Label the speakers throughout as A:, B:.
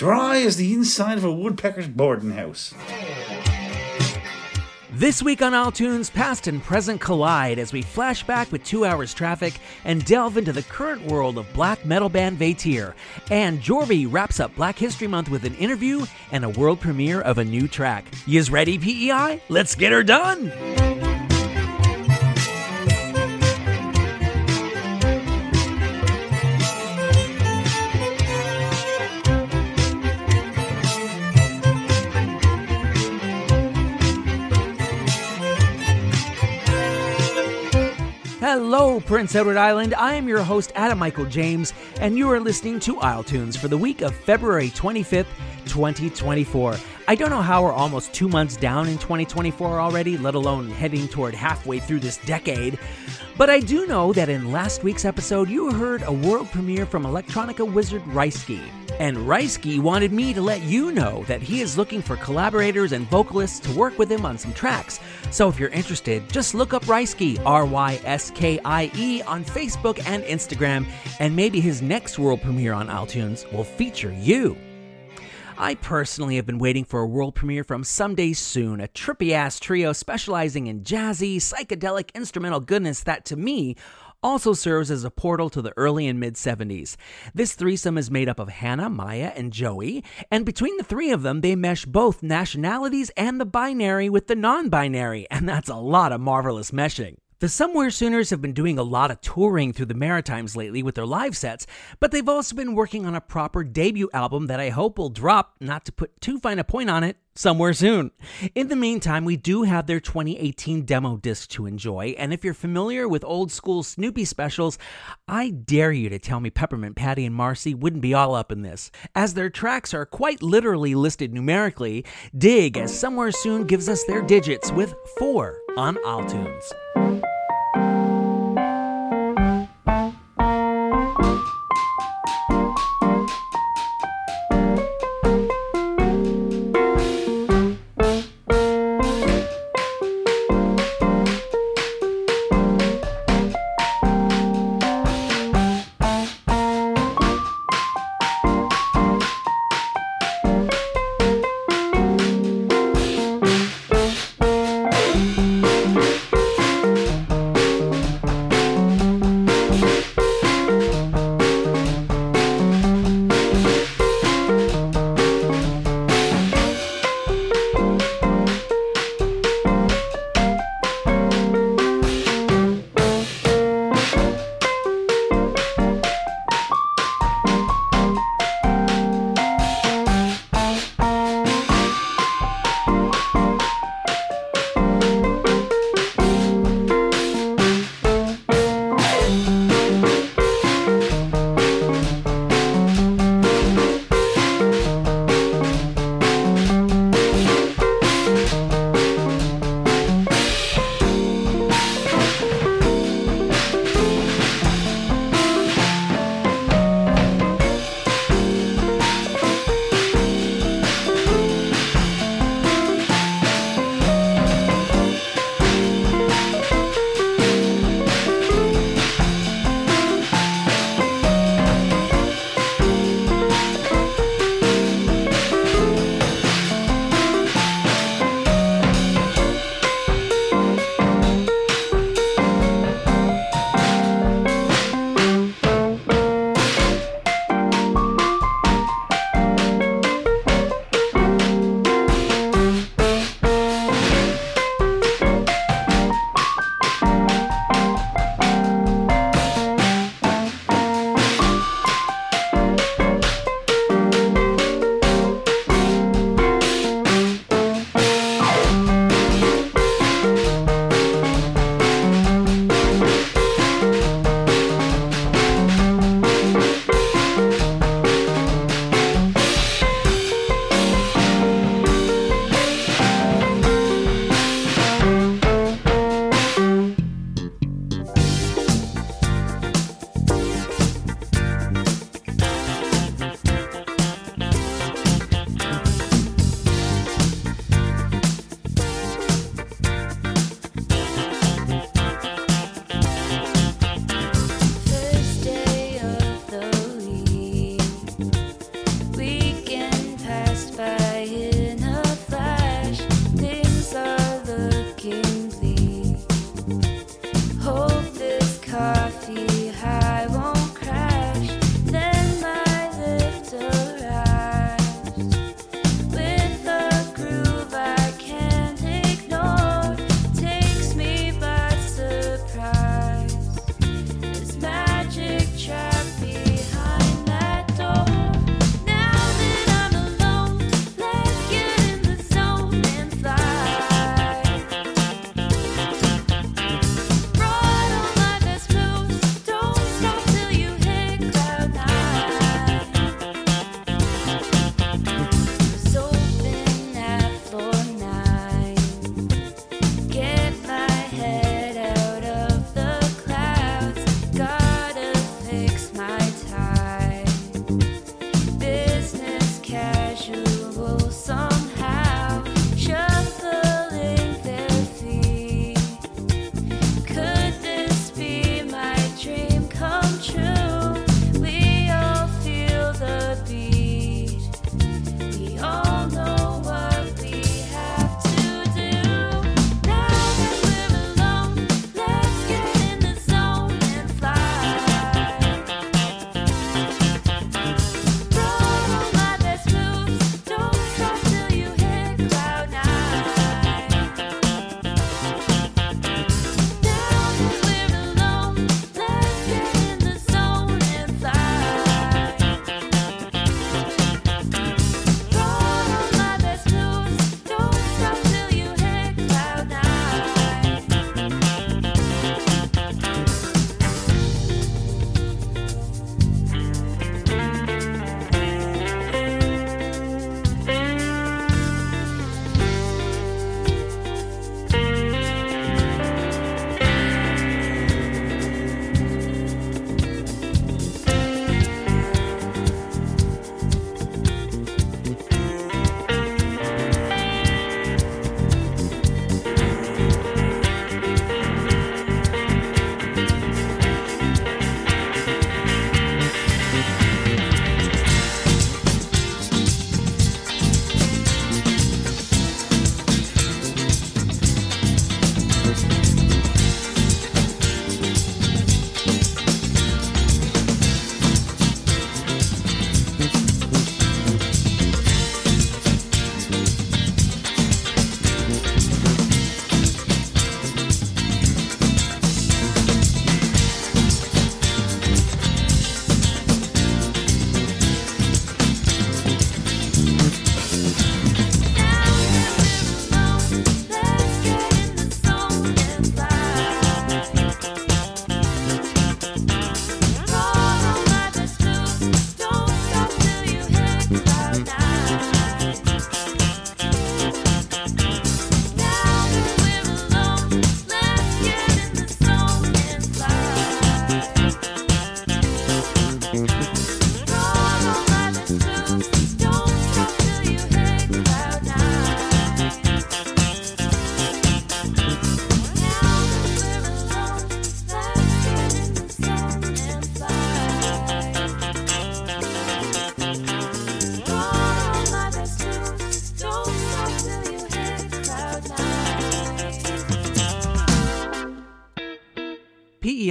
A: dry as the inside of a woodpecker's boarding house.
B: This week on Isle Tunes, past and present collide as we flash back with two hours traffic and delve into the current world of black metal band Vaettir. And Jorby wraps up Black History Month with an interview and a world premiere of a new track. Yous ready, PEI? Let's get her done! Prince Edward Island. I am your host, Adam Michael James, and you are listening to Isle Tunes for the week of February 25th, 2024. I don't know how we're almost two months down in 2024 already, let alone heading toward halfway through this decade. But I do know that in last week's episode, you heard a world premiere from electronica wizard Ryskie. And Ryskie wanted me to let you know that he is looking for collaborators and vocalists to work with him on some tracks. So if you're interested, just look up Ryskie, R Y S K I E, on Facebook and Instagram, and maybe his next world premiere on Isle Tunes will feature you. I personally have been waiting for a world premiere from Somewhere Soon, a trippy ass trio specializing in jazzy, psychedelic, instrumental goodness that to me also serves as a portal to the early and mid 70s. This threesome is made up of Hannah, Maya, and Joey, and between the three of them, they mesh both nationalities and the binary with the non binary, and that's a lot of marvelous meshing. The Somewhere Sooners have been doing a lot of touring through the Maritimes lately with their live sets, but they've also been working on a proper debut album that I hope will drop, not to put too fine a point on it, somewhere soon. In the meantime, we do have their 2018 demo disc to enjoy, and if you're familiar with old school Snoopy specials, I dare you to tell me Peppermint Patty and Marcy wouldn't be all up in this. As their tracks are quite literally listed numerically, dig as Somewhere Soon gives us their digits with 4 on Isle Tunes.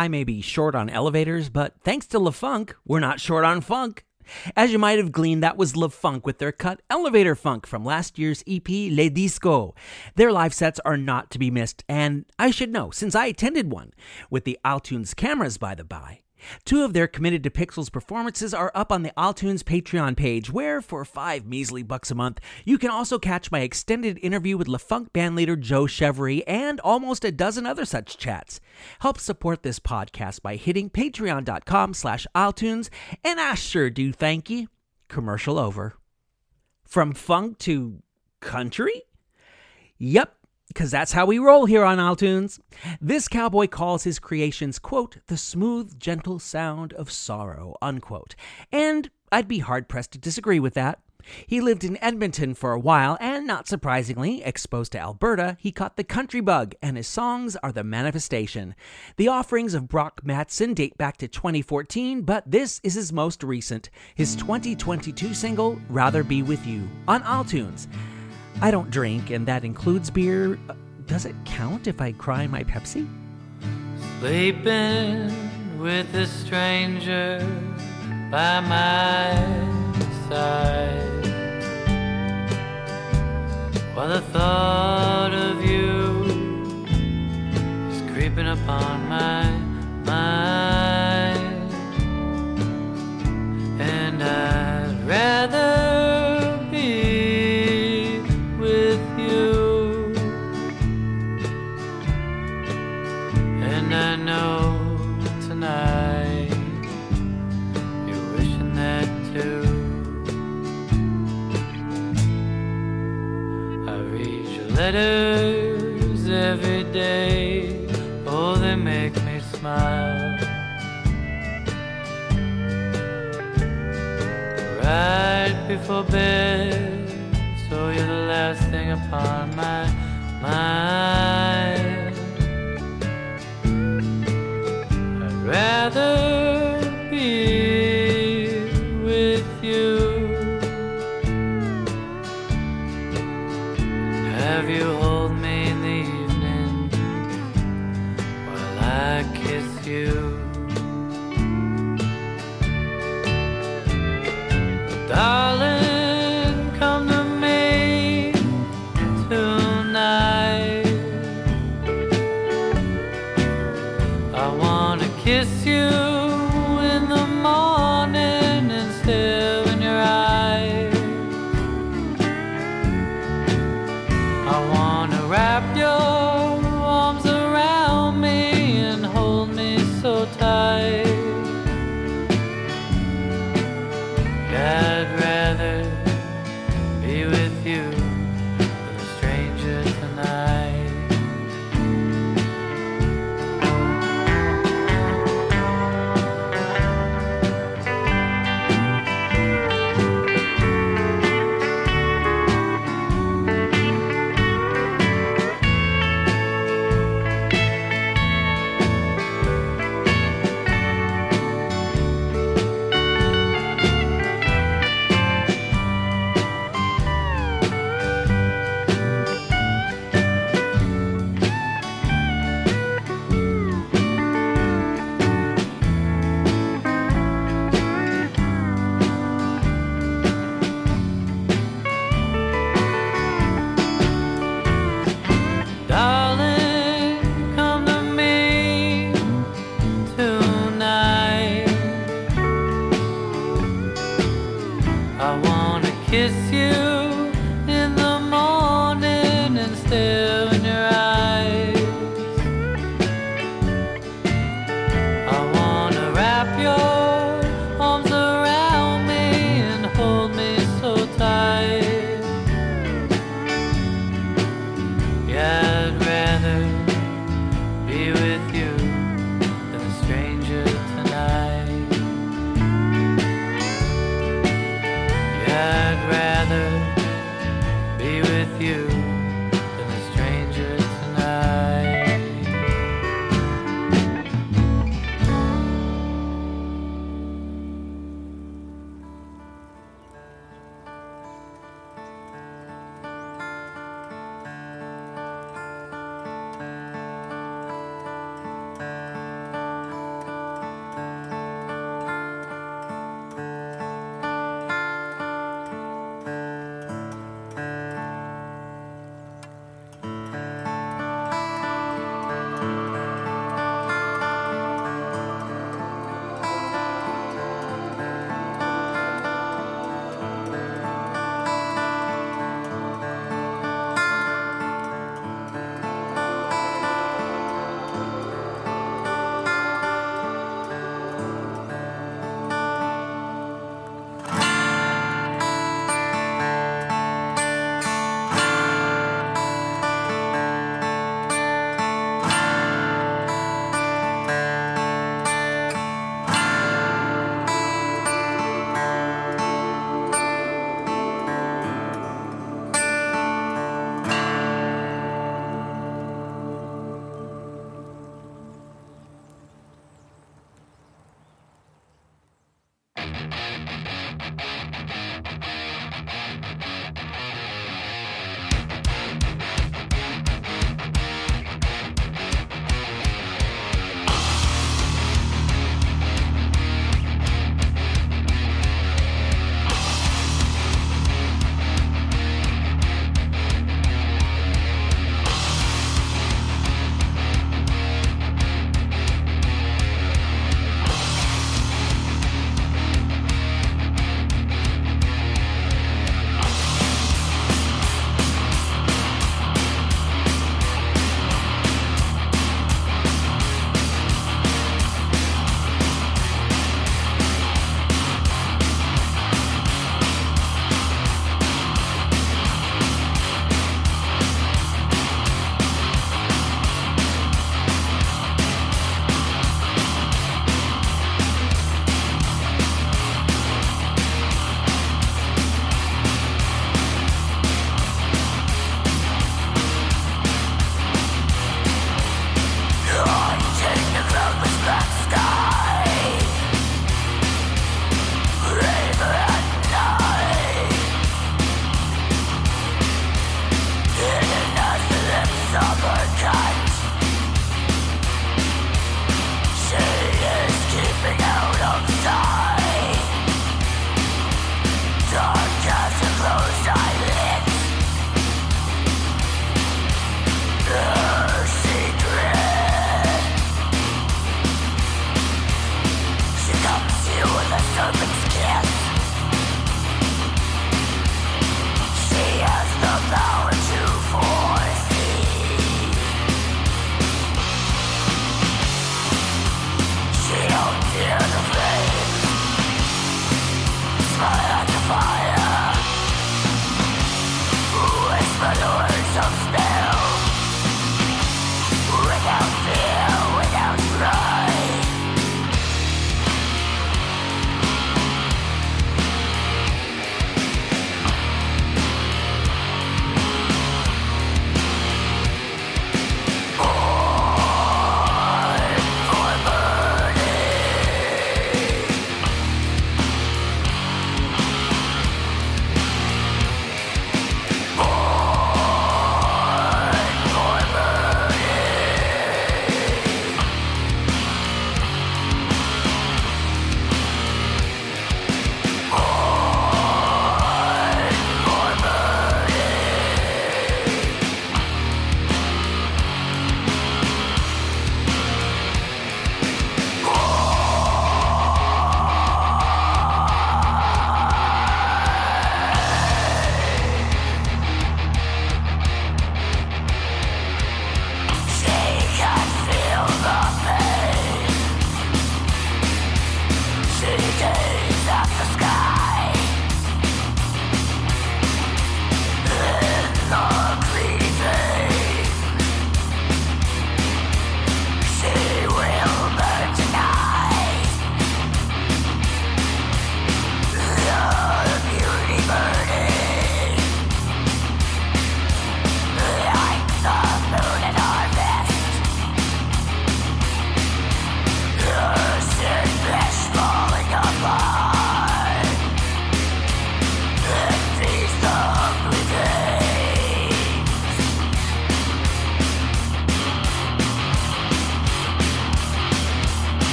B: PEI may be short on elevators, but thanks to LeFunk, we're not short on funk. As you might have gleaned, that was LeFunk with their cut Elevator Funk from last year's EP Le Disco. Their live sets are not to be missed, and I should know since I attended one, with the Isle Tunes cameras by the by. Two of their Committed to Pixels performances are up on the Isle Tunes Patreon page, where, for five measly bucks a month, you can also catch my extended interview with LeFunk bandleader Joe Chevry and almost a dozen other such chats. Help support this podcast by hitting patreon.com slash isletunes, and I sure do thank you. Commercial over. From funk to country? Yep, because that's how we roll here on Isle Tunes. This cowboy calls his creations, quote, the smooth, gentle sound of sorrow, unquote. And I'd be hard pressed to disagree with that. He lived in Edmonton for a while, and not surprisingly, exposed to Alberta, he caught the country bug, and his songs are the manifestation. The offerings of Brock Matson date back to 2014, but this is his most recent, his 2022 single, Rather Be With You, on Isle Tunes. I don't drink, and that includes beer. Does it count if I cry my Pepsi?
C: Sleeping with a stranger by my side. While the thought of you is creeping upon my mind. Letters every day. Oh, they make me smile. Right before bed, so you're the last thing upon my mind. I'd rather you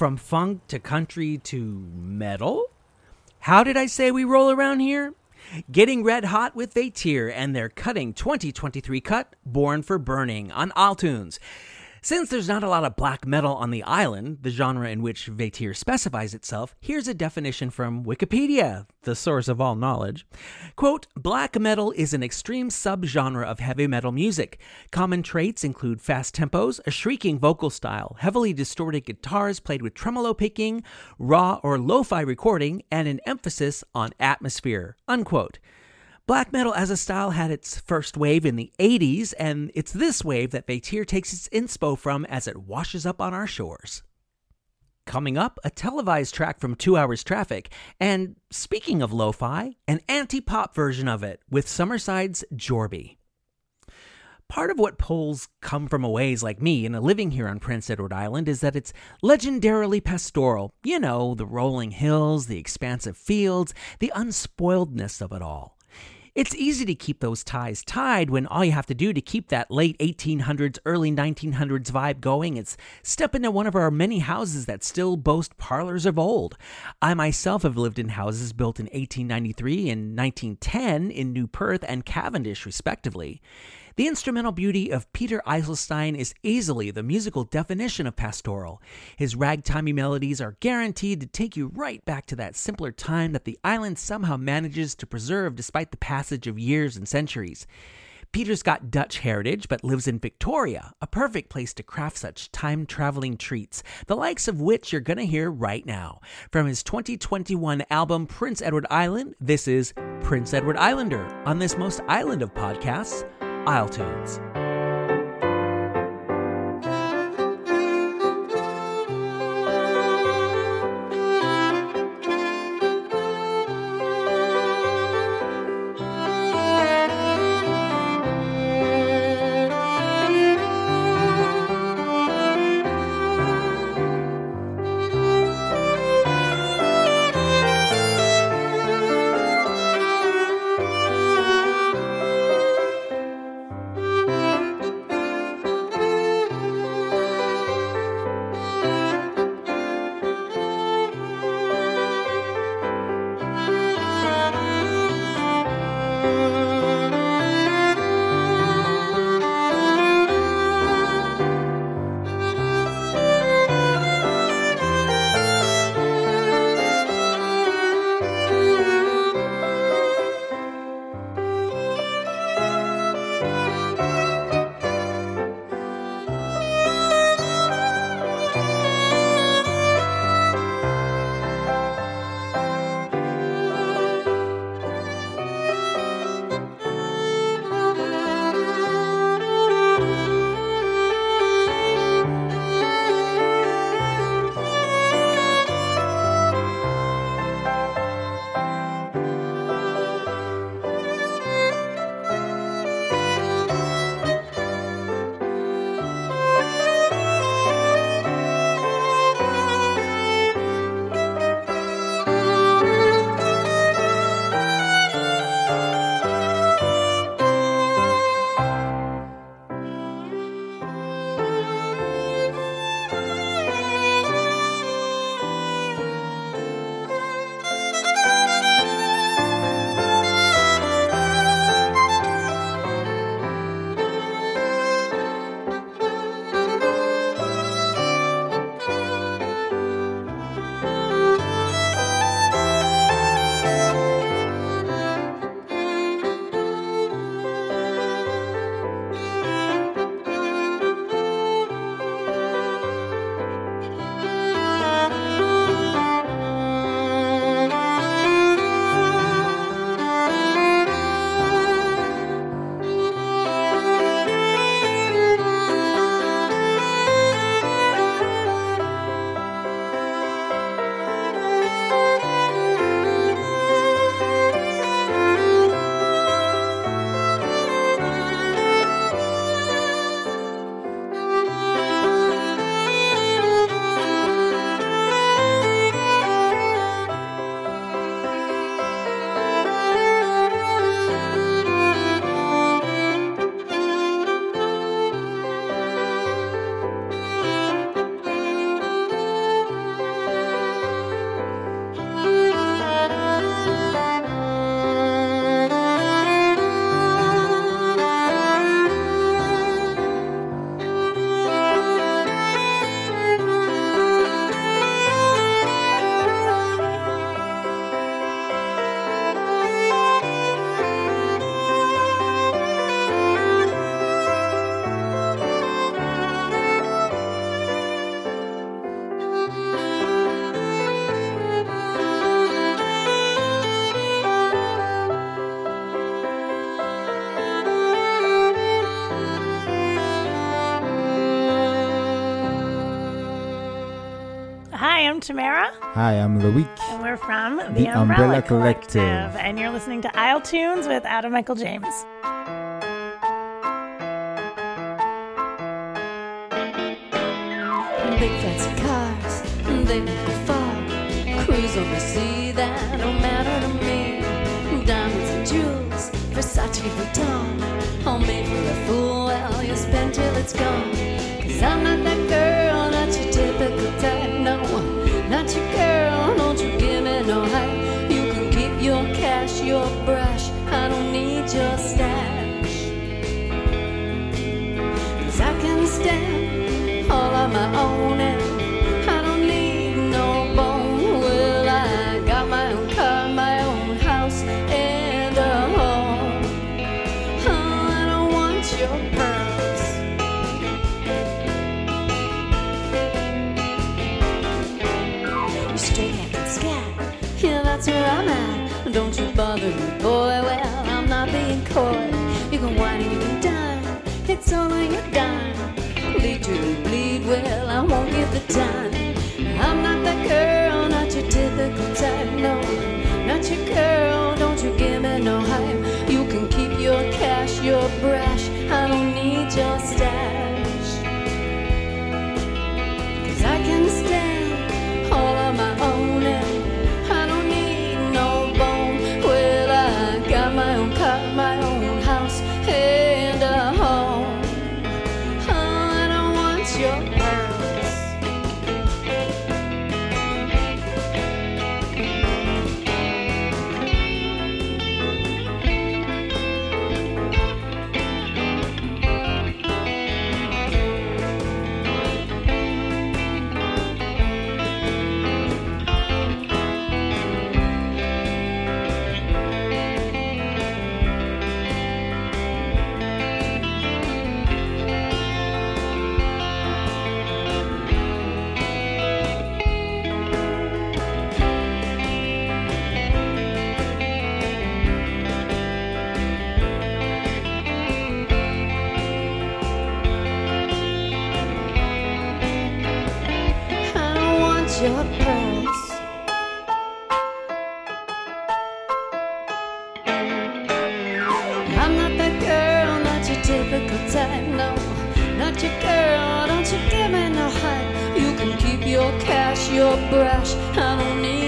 B: From funk to country to metal? How did I say we roll around here? Getting red hot with Vaettir and their cutting 2023 cut, Born for Burning, on Isle Tunes. Since there's not a lot of black metal on the island, the genre in which Vaettir specifies itself, here's a definition from Wikipedia, the source of all knowledge. Quote, black metal is an extreme subgenre of heavy metal music. Common traits include fast tempos, a shrieking vocal style, heavily distorted guitars played with tremolo picking, raw or lo-fi recording, and an emphasis on atmosphere. Unquote. Black metal as a style had its first wave in the 80s, and it's this wave that Vaettir takes its inspo from as it washes up on our shores. Coming up, a televised track from Two Hours Traffic, and speaking of lo fi, an anti pop version of it with Summerside's Jorby. Part of what pulls come from a ways like me and a living here on Prince Edward Island is that it's legendarily pastoral. You know, the rolling hills, the expansive fields, the unspoiledness of it all. It's easy to keep those ties tied when all you have to do to keep that late 1800s, early 1900s vibe going is step into one of our many houses that still boast parlors of old. I myself have lived in houses built in 1893 and 1910 in New Perth and Cavendish, respectively. The instrumental beauty of Peter Eiselstein is easily the musical definition of pastoral. His ragtimey melodies are guaranteed to take you right back to that simpler time that the island somehow manages to preserve despite the passage of years and centuries. Peter's got Dutch heritage, but lives in Victoria, a perfect place to craft such time traveling treats, the likes of which you're going to hear right now. From his 2021 album Prince Edward Island, this is Prince Edward Islander on this most island of podcasts. Isle
D: I'm Tamara,
E: Hi, I'm Loic.
D: and we're from The,
E: The
D: Umbrella,
E: Umbrella
D: Collective.
E: Collective.
D: And you're listening to Isle Tunes with Adam Michael James.
F: Big fancy cars, they don't go far. Cruise on the sea, that don't matter to me. Diamonds and jewels, Versace Vuitton. All made for a fool, well, you spend till it's gone. Me, boy. Your brush. I don't need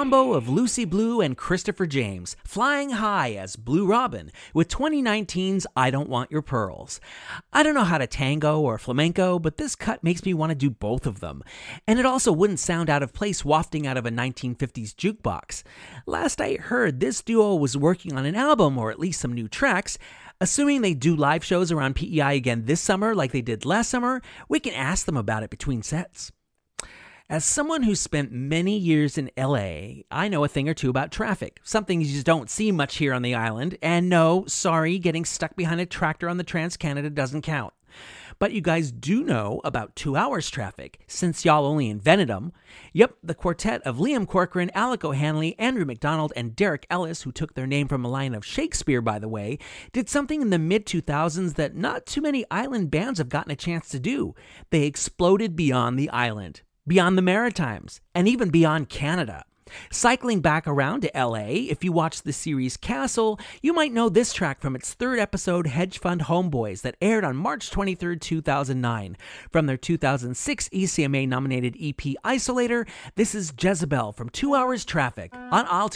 B: combo of Lucy Blue and Christopher James, flying high as Blue Robin, with 2019's I Don't Want Your Pearls. I don't know how to tango or flamenco, but this cut makes me want to do both of them. And it also wouldn't sound out of place wafting out of a 1950s jukebox. Last I heard, this duo was working on an album or at least some new tracks. Assuming they do live shows around PEI again this summer like they did last summer, we can ask them about it between sets. As someone who spent many years in LA, I know a thing or two about traffic, something you just don't see much here on the island. And no, sorry, getting stuck behind a tractor on the Trans Canada doesn't count. But you guys do know about two hours traffic, since y'all only invented them. Yep, the quartet of Liam Corcoran, Alec O'Hanley, Andrew McDonald, and Derek Ellis, who took their name from a line of Shakespeare, by the way, did something in the mid 2000s that not too many island bands have gotten a chance to do. They exploded beyond the island, beyond the Maritimes, and even beyond Canada. Cycling back around to LA, if you watch the series Castle, you might know this track from its third episode, Hedge Fund Homeboys, that aired on March 23, 2009. From their 2006 ECMA nominated EP Isolator, this is Jezebel from Two Hours Traffic on All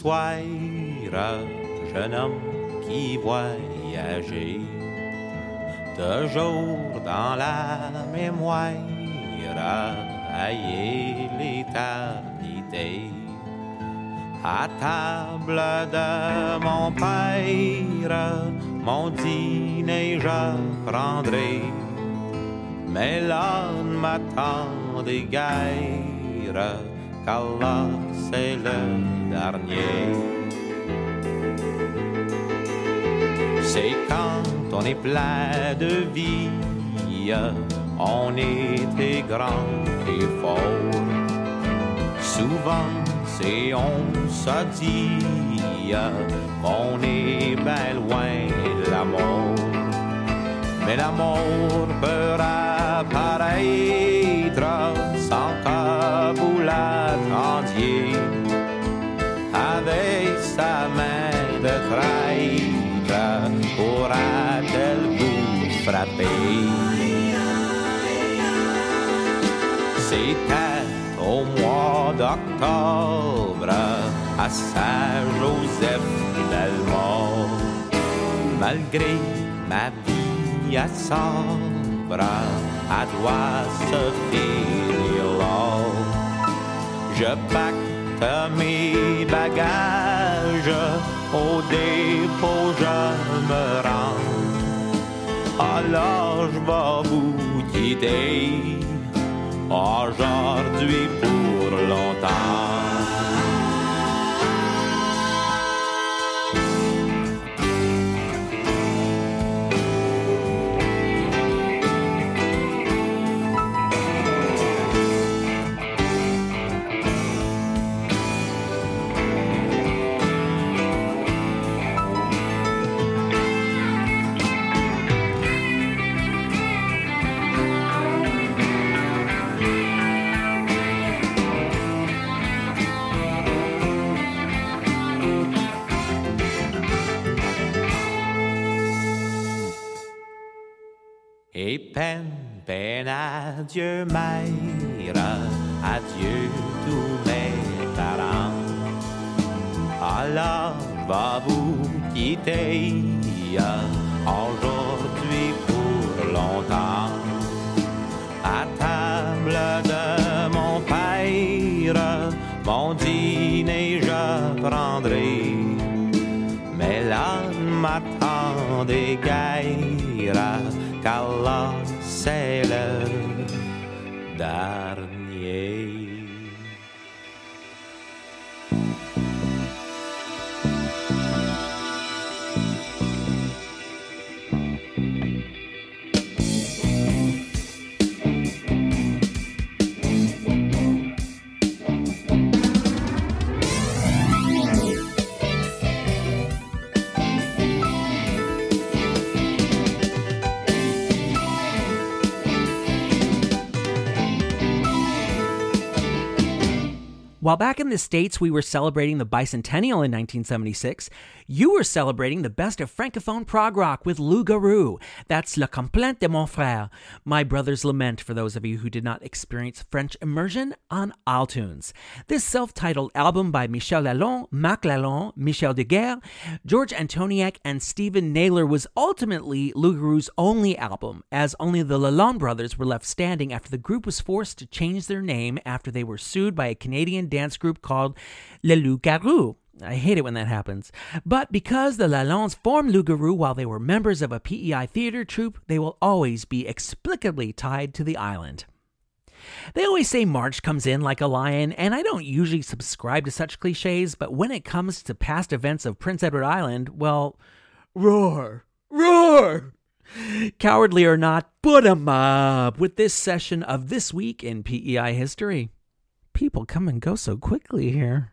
E: histoire, jeune homme qui voyageait, toujours dans la mémoire, aïe l'éternité. À table de mon père, mon dîner je prendrai, mais l'homme m'attend des guerres, car là c'est le dernier. C'est quand on est plein de vie, on était grand et fort. Souvent, c'est on se dit qu'on est bien loin de la mort. Mais la mort peut apparaître sans que vous C'était au mois d'octobre à Saint-Joseph-d'Elmore. Malgré ma vie à sombre, à doit se finir là. Je pacte mes bagages, au dépôt je me rends. Alors je vais vous quitter aujourd'hui pour longtemps. Adieu mère, adieu tous mes parents. Alors va vous quitter aujourd'hui pour longtemps? À table de mon père, mon dîner je prendrai. Mais là m'attend des guerres, car là
B: While back in the States we were celebrating the bicentennial in 1976, you were celebrating the best of Francophone prog rock with Lou Garou. That's La Complainte de mon frère, my brother's lament for those of you who did not experience French immersion on Isle Tunes. This self titled album by Michel Lalonde, Marc Lalonde, Michel Deguerre, George Antoniak, and Stephen Naylor was ultimately Lou Garou's only album, as only the Lalonde brothers were left standing after the group was forced to change their name after they were sued by a Canadian dance group called Le Loup Garou. I hate it when that happens. But because the Lalondes formed Loup Garou while they were members of a PEI theater troupe, they will always be explicably tied to the island. They always say March comes in like a lion, and I don't usually subscribe to such cliches, but when it comes to past events of Prince Edward Island, well, roar, roar! Cowardly or not, put 'em up with this session of This Week in PEI History. People come and go so quickly here.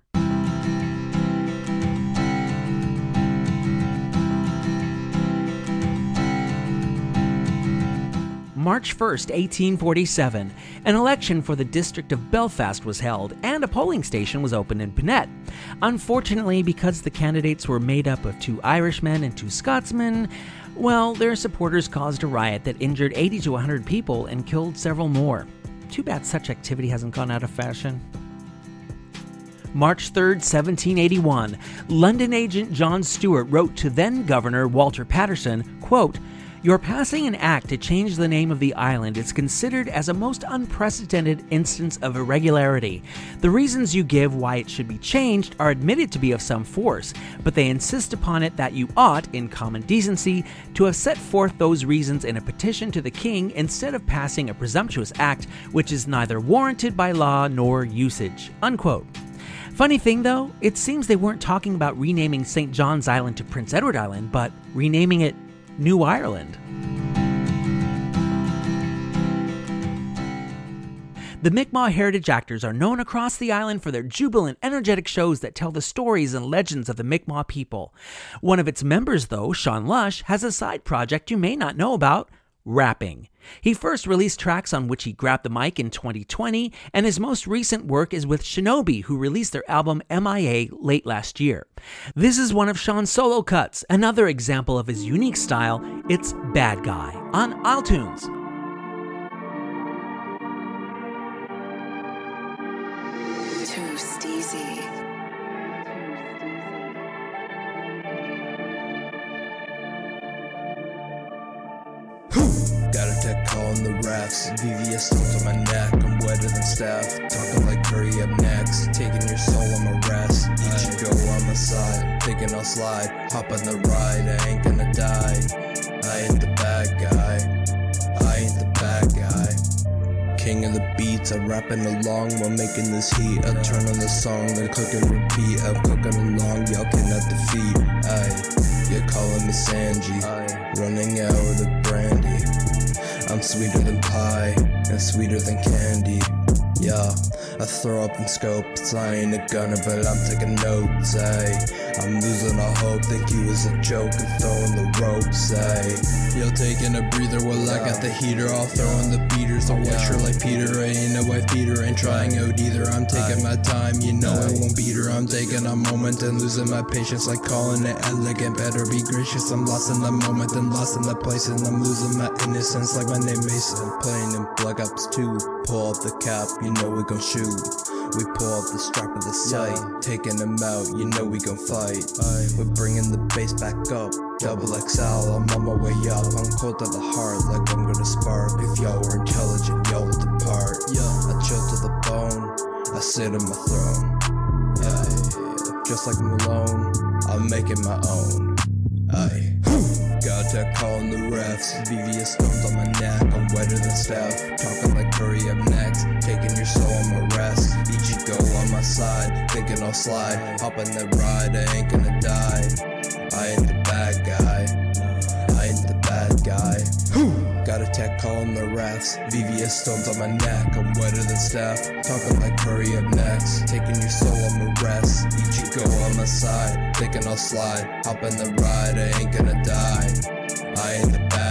B: March 1st, 1847, an election for the district of Belfast was held and a polling station was opened in Pinette. Unfortunately, because the candidates were made up of two Irishmen and two Scotsmen, well, their supporters caused a riot that injured 80 to 100 people and killed several more. Too bad such activity hasn't gone out of fashion. March 3, 1781, London agent John Stewart wrote to then Governor Walter Patterson, quote, your passing an act to change the name of the island is considered as a most unprecedented instance of irregularity. The reasons you give why it should be changed are admitted to be of some force, but they insist upon it that you ought, in common decency, to have set forth those reasons in a petition to the king instead of passing a presumptuous act which is neither warranted by law nor usage. Unquote. Funny thing though, it seems they weren't talking about renaming St. John's Island to Prince Edward Island, but renaming it New Ireland. The Mi'kmaq heritage actors are known across the island for their jubilant, energetic shows that tell the stories and legends of the Mi'kmaq people. One of its members, though, Sean Lush, has a side project you may not know about rapping. He first released tracks on which he grabbed the mic in 2020, and his most recent work is with Shinobi, who released their album MIA late last year. This is one of Sean's solo cuts, another example of his unique style. It's Bad Guy on
G: Isle Tunes. Refs. VVS stones on my neck. I'm wetter than Steph. Talking like Curry up next. Taking your soul on my rest. Ichigo on my side. Thinking I'll slide. Hop on the ride. I ain't gonna die. I ain't the bad guy. I ain't the bad guy. King of the beats, I'm rapping along while making this heat. I turn on the song, then click and repeat. I'm cooking along, y'all cannot defeat. Aye, you're calling me Sanji. Running out of the brandy. I'm sweeter than pie and sweeter than candy. Yeah, I throw up in scopes. I ain't a gunner, but I'm taking notes. Ayy, I'm losing all hope. Think you was a joke and throwing the ropes. Ayy, yo, taking a breather while I got the heater. All throwing the beaters. I'll watch her like Peter. I ain't no wife Peter, Ain't trying out either. I'm taking my time. You know I won't beat her. I'm taking a moment and losing my patience. Like calling it elegant. Better be gracious. I'm lost in the moment and lost in the place. And I'm losing my innocence like my name Mason. Playing in Black Ops 2. Pull up the cap. You know we gon' shoot. We pull out the strap of the sight, taking them out, you know we gon' fight. We're bringing the bass back up, double XL, I'm on my way up. I'm cold to the heart, like I'm gonna spark. If y'all were intelligent, y'all would depart. I chill to the bone, I sit on my throne. Aye. Just like Malone, I'm making my own. Aye. Got that call on the refs. VVS stones on my neck. I'm wetter than Steph. Talking like Curry up next. Taking your soul on my rest. Ichigo on my side. Thinking I'll slide. Hop on that ride. I ain't gonna die. I ain't the bad guy. I ain't the bad guy. Who? Got a tech call on the refs. VVS stones on my neck. I'm wetter than Steph. Talking like Curry up next. Taking your soul on my rest. Ichigo on my side. Thinking I'll slide. Hop on the ride. I ain't gonna die. I ain't the bad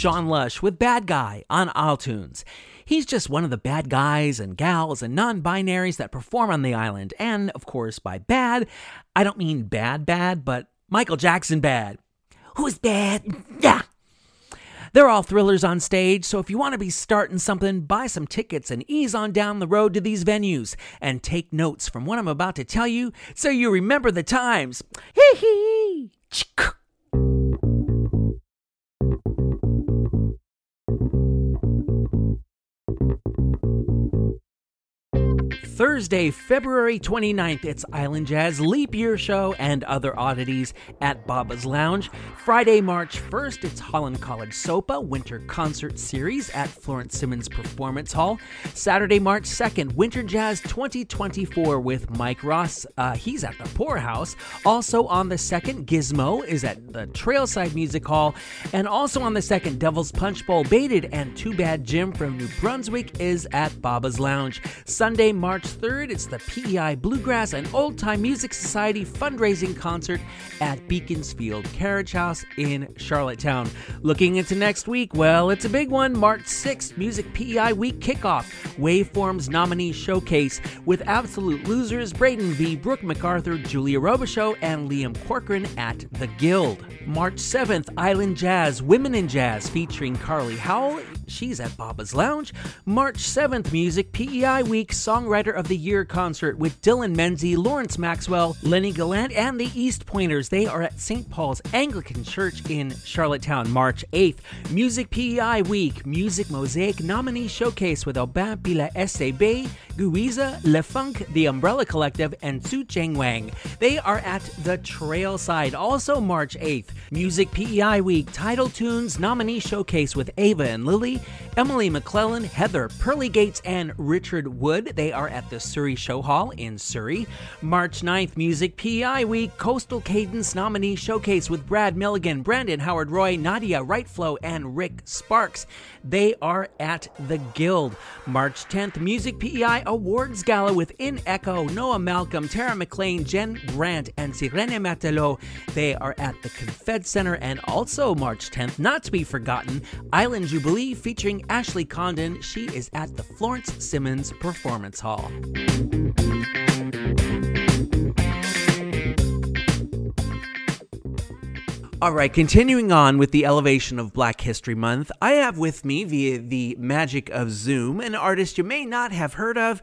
B: Sean Lush with Bad Guy on Isle Tunes. He's just one of the bad guys and gals and non binaries that perform on the island. And, of course, by bad, I don't mean bad, bad, but Michael Jackson bad. Who's bad? Yeah. They're all thrillers on stage, so if you want to be starting something, buy some tickets and ease on down the road to these venues and take notes from what I'm about to tell you so you remember the times. Hee hee! Thursday, February 29th, it's Island Jazz Leap Year Show and other oddities at Baba's Lounge. Friday, March 1st, it's Holland College SOPA Winter Concert Series at Florence Simmons Performance Hall. Saturday, March 2nd, Winter Jazz 2024 with Mike Ross. Uh, he's at the Poorhouse. Also on the 2nd, Gizmo is at the Trailside Music Hall. And also on the 2nd, Devil's Punch Bowl Baited and Too Bad Jim from New Brunswick is at Baba's Lounge. Sunday, March 3rd, it's the PEI Bluegrass and Old Time Music Society fundraising concert at Beaconsfield Carriage House in Charlottetown. Looking into next week, well, it's a big one. March 6th, Music PEI Week kickoff, Waveforms nominee showcase with Absolute Losers, Braden V, Brooke MacArthur, Julia Robichaux, and Liam Corcoran at the Guild. March 7th, Island Jazz, Women in Jazz featuring Carly Howell. She's at Baba's Lounge. March 7th, Music PEI Week Songwriter of the Year concert with Dylan Menzie, Lawrence Maxwell, Lenny Gallant, and the East Pointers. They are at St. Paul's Anglican Church in Charlottetown. March 8th, Music PEI Week Music Mosaic Nominee Showcase with Aubin Pila SCB, Guiza, Le Funk, The Umbrella Collective, and Su Cheng Wang. They are at the Trailside. Also, March 8th, Music PEI Week Title Tunes Nominee Showcase with Ava and Lily, Emily McClellan, Heather Pearly Gates, and Richard Wood. They are at the Surrey Show Hall in Surrey. March 9th, Music PEI Week Coastal Cadence Nominee Showcase with Brad Milligan, Brandon Howard Roy, Nadia Rightflow, and Rick Sparks. They are at the Guild. March 10th, Music PEI Awards Gala with In Echo, Noah Malcolm, Tara McLean, Jen Grant, and Sirene Matelot. They are at the Confed Center. And also March 10th, not to be forgotten, Island Jubilee featuring Ashley Condon. She is at the Florence Simmons Performance Hall. All right, continuing on with the elevation of Black History Month, I have with me via the magic of Zoom an artist you may not have heard of,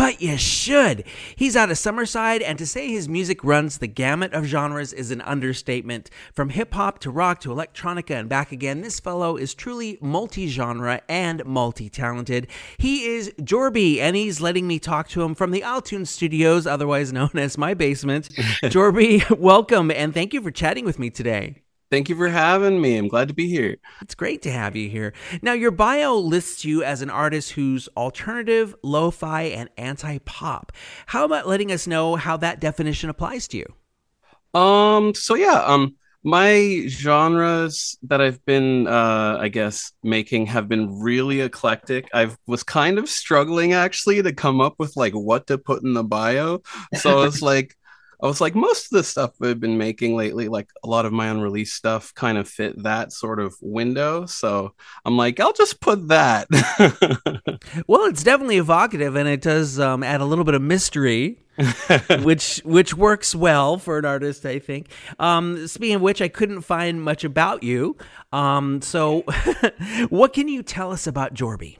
B: but you should. He's out of Summerside, and to say his music runs the gamut of genres is an understatement. From hip hop to rock to electronica and back again, this fellow is truly multi genre and multi talented. He is Jorby, and he's letting me talk to him from the Isle Tunes Studios, otherwise known as my basement. Jorby, welcome, and thank you for chatting with me today.
H: Thank you for having me. I'm glad to be here.
B: It's great to have you here. Now, your bio lists you as an artist who's alternative, lo fi, and anti pop. How about letting us know how that definition applies to you?
H: Um, so yeah, um, my genres that I've been, uh, I guess, making have been really eclectic. I was kind of struggling actually to come up with like what to put in the bio. So it's like, I was like, most of the stuff I've been making lately, like a lot of my unreleased stuff, kind of fit that sort of window. So I'm like, I'll just put that.
B: well, it's definitely evocative, and it does um, add a little bit of mystery. which which works well for an artist, I think. Um, speaking of which, I couldn't find much about you. Um, so, what can you tell us about Jorby?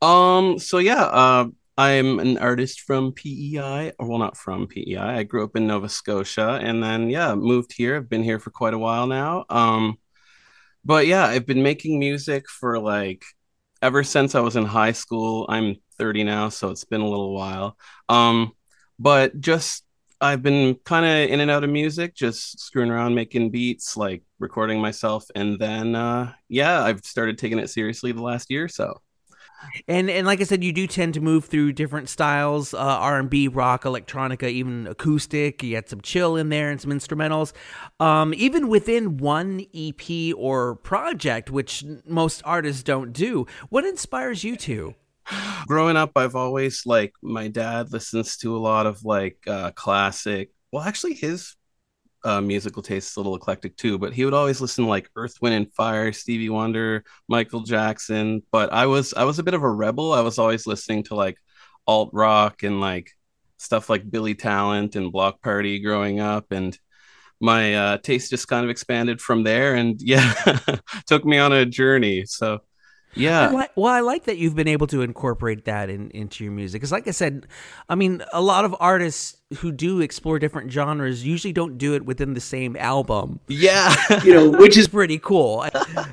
H: Um. So yeah. Uh, I'm an artist from PEI, or well, not from PEI. I grew up in Nova Scotia, and then yeah, moved here. I've been here for quite a while now. Um, but yeah, I've been making music for like ever since I was in high school. I'm 30 now, so it's been a little while. Um, but just I've been kind of in and out of music, just screwing around, making beats, like recording myself, and then uh, yeah, I've started taking it seriously the last year or so.
B: And and like I said, you do tend to move through different styles: uh, R and B, rock, electronica, even acoustic. You had some chill in there and some instrumentals. Um, even within one EP or project, which most artists don't do. What inspires you to?
H: Growing up, I've always like my dad listens to a lot of like uh, classic. Well, actually, his uh, musical taste is a little eclectic too, but he would always listen to like Earth, Wind, and Fire, Stevie Wonder, Michael Jackson. But I was I was a bit of a rebel. I was always listening to like alt rock and like stuff like Billy Talent and Block Party growing up, and my uh, taste just kind of expanded from there. And yeah, took me on a journey. So yeah.
B: I li- well, I like that you've been able to incorporate that in, into your music. Because, like I said, I mean, a lot of artists who do explore different genres usually don't do it within the same album.
H: Yeah.
B: you know, which is pretty cool.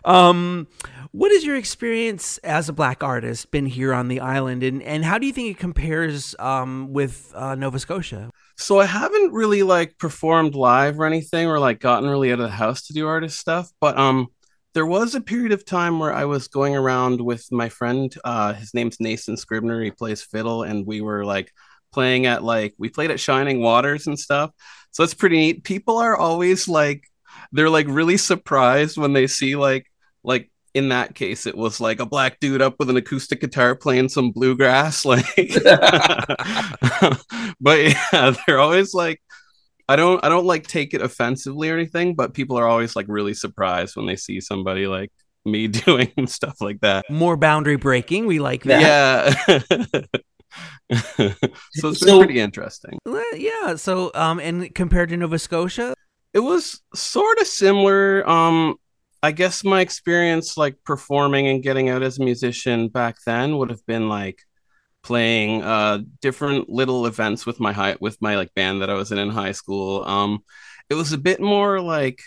B: Um, What is your experience as a black artist been here on the island, and, and how do you think it compares um, with uh, Nova Scotia?
H: So I haven't really like performed live or anything, or like gotten really out of the house to do artist stuff. But um, there was a period of time where I was going around with my friend. Uh, his name's Nathan Scribner. He plays fiddle, and we were like playing at like we played at Shining Waters and stuff. So it's pretty neat. People are always like they're like really surprised when they see like like in that case it was like a black dude up with an acoustic guitar playing some bluegrass like but yeah they're always like i don't i don't like take it offensively or anything but people are always like really surprised when they see somebody like me doing stuff like that
B: More boundary breaking. We like that.
H: yeah so it's been
I: So-
H: pretty interesting
B: Yeah. So, um, and compared to Nova Scotia,
H: it was sort of similar um i guess my experience like performing and getting out as a musician back then would have been like playing uh different little events with my high with my like band that i was in in high school. Um it was a bit more like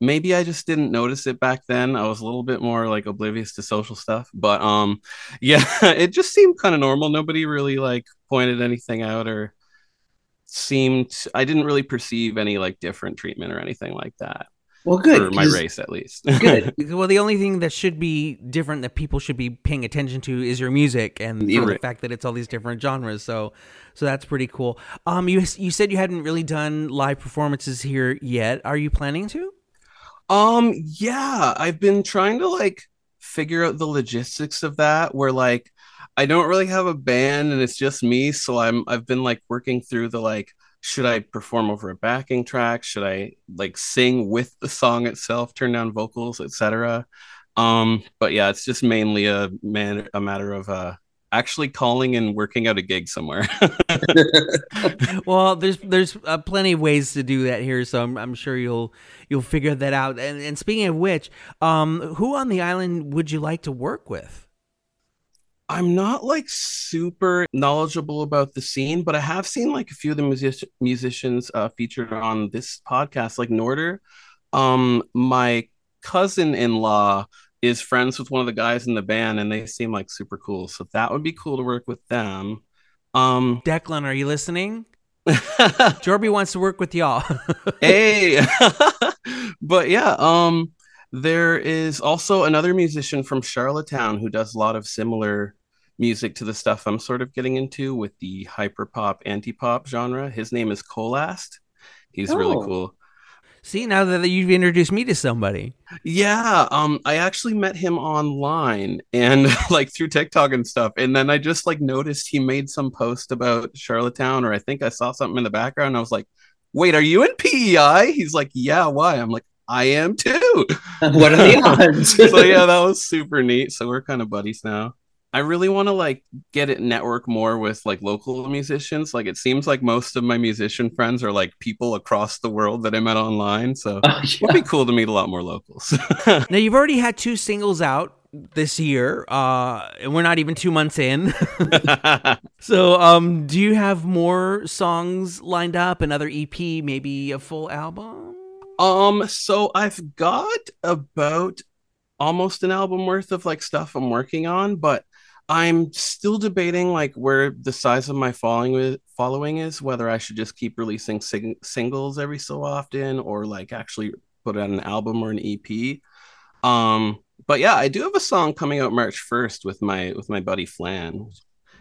H: maybe i just didn't notice it back then. I was a little bit more like oblivious to social stuff but um yeah it just seemed kind of normal. Nobody really like pointed anything out or seemed I didn't really perceive any like different treatment or anything like that
I: Well, good.
H: for my
I: 'cause-
H: race at least.
I: Good.
B: well, the only thing that should be different that people should be paying attention to is your music and
I: Yeah.
B: the fact that it's all these different genres. So, so that's pretty cool. Um, you you said you hadn't really done live performances here yet. Are you planning to?
H: Um, yeah, I've been trying to like figure out the logistics of that where like I don't really have a band and it's just me, so I'm I've been like working through the like should I perform over a backing track? Should I like sing with the song itself, turn down vocals, etc. Um, but yeah, it's just mainly a man a matter of uh actually calling and working out a gig somewhere.
B: well, there's there's uh, plenty of ways to do that here, so I'm, I'm sure you'll you'll figure that out. And, and speaking of which, um, who on the island would you like to work with?
H: I'm not like super knowledgeable about the scene, but I have seen like a few of the music- musicians uh, featured on this podcast, like Norder. Um, my cousin-in-law is friends with one of the guys in the band, and they seem like super cool. So that would be cool to work with them. Um,
B: Declan, are you listening? Jorby wants to work with y'all.
H: hey but yeah um there is also another musician from charlottetown who does a lot of similar music to the stuff i'm sort of getting into with the hyper pop anti pop genre. His name is colast. He's really
I: Oh.
H: cool.
B: See, now that you've introduced me to somebody,
H: yeah um i actually met him online and like through tiktok and stuff and then i just like noticed he made some post about charlottetown or i think i saw something in the background i was like wait are you in pei he's like yeah why? I'm like i am too
I: what are the odds?
H: so yeah that was super neat so we're kind of buddies now i really want to like get it network more with like local musicians like it seems like most of my musician friends are like people across the world that i met online so
I: Oh,
H: it would be cool to meet a lot more locals
B: now you've already had two singles out this year, uh, and we're not even two months in. so, um, do you have more songs lined up? Another EP, maybe a full album?
H: Um, so I've got about almost an album worth of like stuff I'm working on, but I'm still debating like where the size of my following following is, whether I should just keep releasing sing- singles every so often or like actually put out an album or an EP. Um, but yeah, I do have a song coming out March 1st with my with my buddy Flan.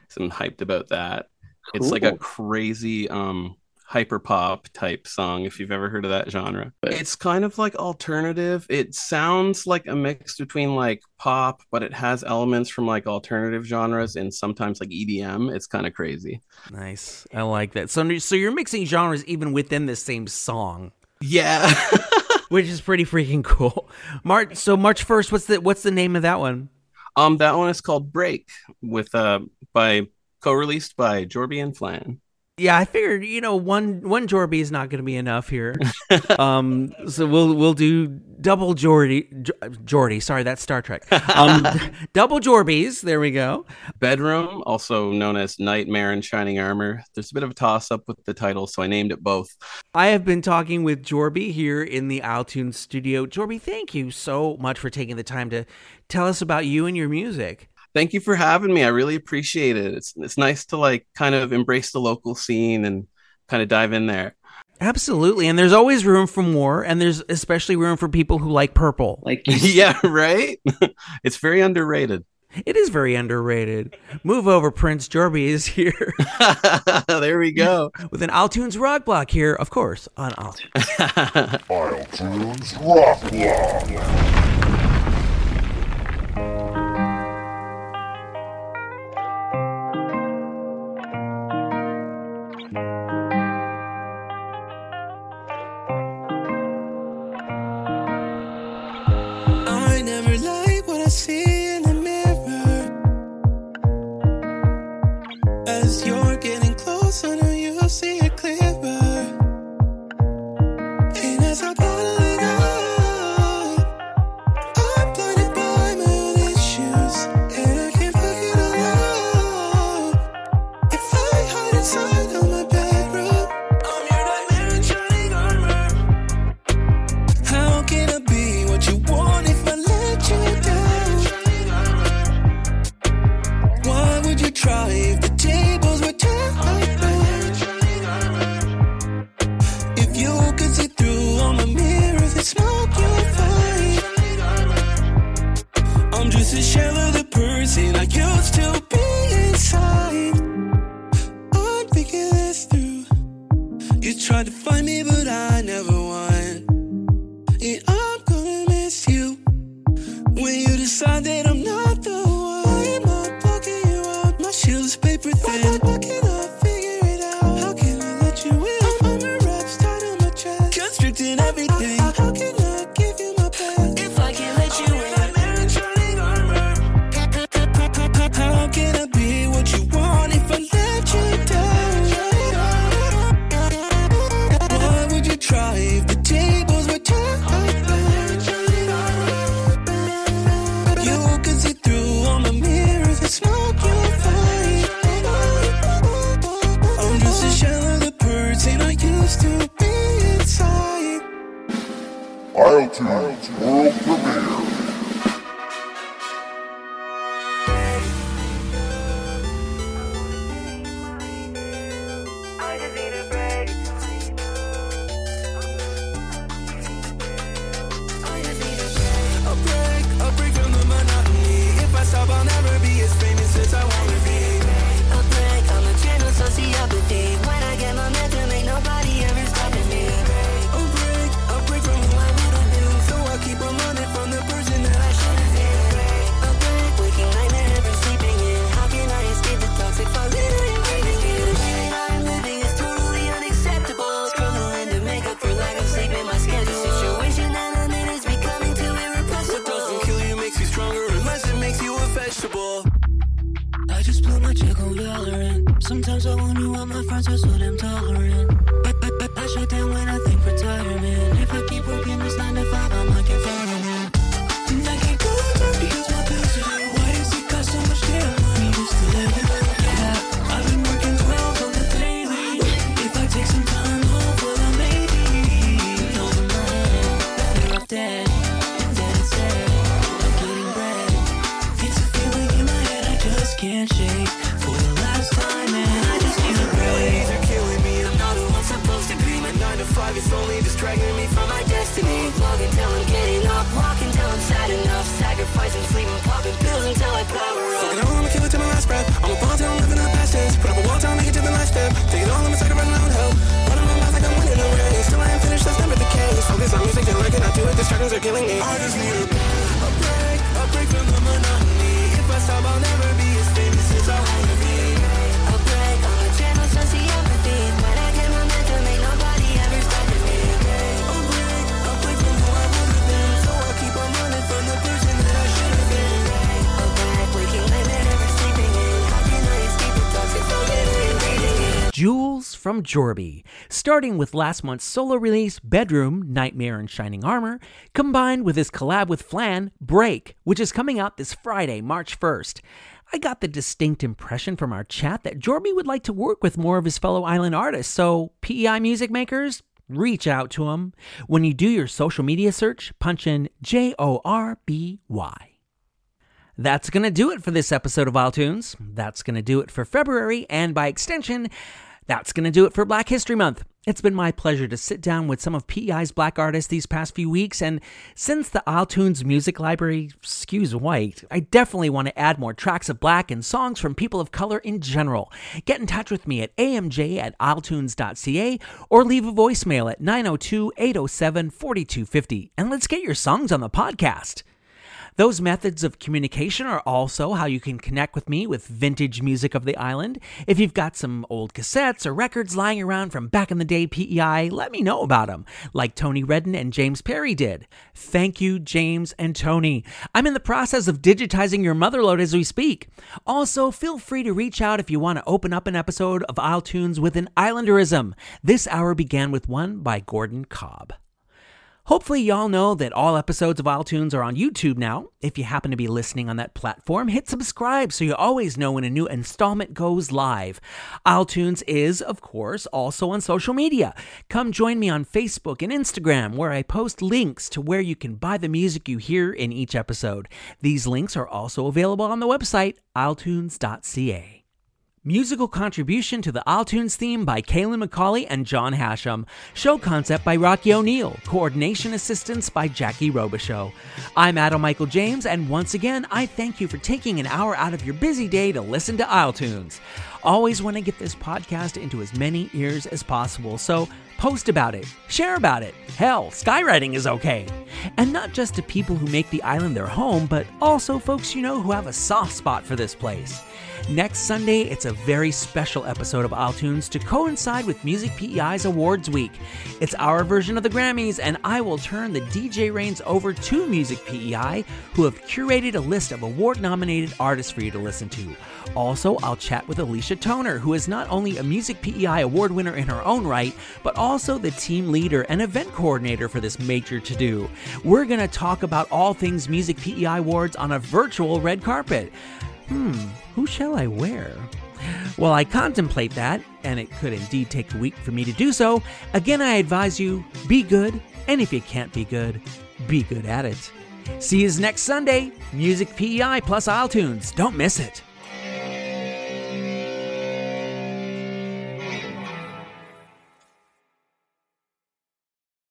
H: So I'm hyped about that. It's like a crazy um hyper pop type song if you've ever heard of that genre. It's kind of like alternative. It sounds like a mix between like pop, but it has elements from like alternative genres and sometimes like EDM. It's kind of crazy.
B: Nice. I like that. So, so you're mixing genres even within the same song.
H: Yeah.
B: which is pretty freaking cool. March. So March first. What's the What's the name of that one?
H: Um, that one is called Break with uh by co-released by Jorby and Flan.
B: Yeah, I figured you know one one Jorby is not going to be enough here, um, so we'll we'll do double Jordy Jordy. Sorry, that's Star Trek. Um, double Jorbies. There we go.
H: Bedroom, also known as Nightmare and Shining Armor. There's a bit of a toss up with the title, so I named it both.
B: I have been talking with Jorby here in the Isle Tunes studio. Jorby, thank you so much for taking the time to tell us about you and your music
H: thank you for having me. I really appreciate it. It's it's nice to like kind of embrace the local scene and kind of dive in there.
B: Absolutely. And there's always room for more and there's especially room for people who like purple.
I: Like
H: Yeah, right? it's very underrated.
B: It is very underrated. Move over, Prince Jorby is here.
H: there we go.
B: With an Isle Tunes Rock Block here, of course, on Isle Tunes.
J: iTunes Rock Block.
F: seconds are
K: killing me.
F: I
K: just need a, a break, a break from the monotony. If I stop, I'll never be as famous as I wanna be.
F: A break, the empathy. When I get momentum, ain't nobody ever stopping me.
K: A break, a break from who I. So I keep on running from the person that I should've been.
F: A break, sleeping in. How can I escape the toxic?
B: Jules from Jorby, starting with last month's solo release, Bedroom, Nightmare and Shining Armor, combined with his collab with Flan, Break, which is coming out this Friday, March 1st. I got the distinct impression from our chat that Jorby would like to work with more of his fellow island artists, so PEI music makers, reach out to him. When you do your social media search, punch in J O R B Y. That's going to do it for this episode of Isle Tunes. That's going to do it for February, and by extension, that's going to do it for Black History Month. It's been my pleasure to sit down with some of PEI's black artists these past few weeks, and since the Isle Tunes music library skews white, I definitely want to add more tracks of black and songs from people of color in general. Get in touch with me at amj at isletunes.ca or leave a voicemail at 902 807 4250, and let's get your songs on the podcast. Those methods of communication are also how you can connect with me with vintage music of the island. If you've got some old cassettes or records lying around from back in the day PEI, let me know about them, like Tony Redden and James Perry did. Thank you, James and Tony. I'm in the process of digitizing your motherload as we speak. Also, feel free to reach out if you want to open up an episode of Isle Tunes with an Islanderism. This hour began with one by Gordon Cobb. Hopefully, y'all know that all episodes of isletunes are on YouTube now. If you happen to be listening on that platform, hit subscribe so you always know when a new installment goes live. isletunes is, of course, also on social media. Come join me on Facebook and Instagram, where I post links to where you can buy the music you hear in each episode. These links are also available on the website, isletunes.ca. Musical contribution to the isletunes theme by Kaylin McCauley and John Hashem. Show concept by Rocky O'Neill. Coordination assistance by Jackie Robichaux. I'm Adam Michael James, and once again, I thank you for taking an hour out of your busy day to listen to isletunes. Always want to get this podcast into as many ears as possible, so post about it, share about it. Hell, skywriting is okay. And not just to people who make the island their home, but also folks you know who have a soft spot for this place. Next Sunday, it's a very special episode of isletunes to coincide with Music PEI's Awards Week. It's our version of the Grammys, and I will turn the DJ reins over to Music PEI, who have curated a list of award nominated artists for you to listen to. Also, I'll chat with Alicia Toner, who is not only a Music PEI award winner in her own right, but also the team leader and event coordinator for this major to do. We're going to talk about all things Music PEI Awards on a virtual red carpet. Hmm, who shall I wear? While I contemplate that, and it could indeed take a week for me to do so, again I advise you be good, and if you can't be good, be good at it. See you next Sunday. Music PEI plus isletunes. Don't miss it.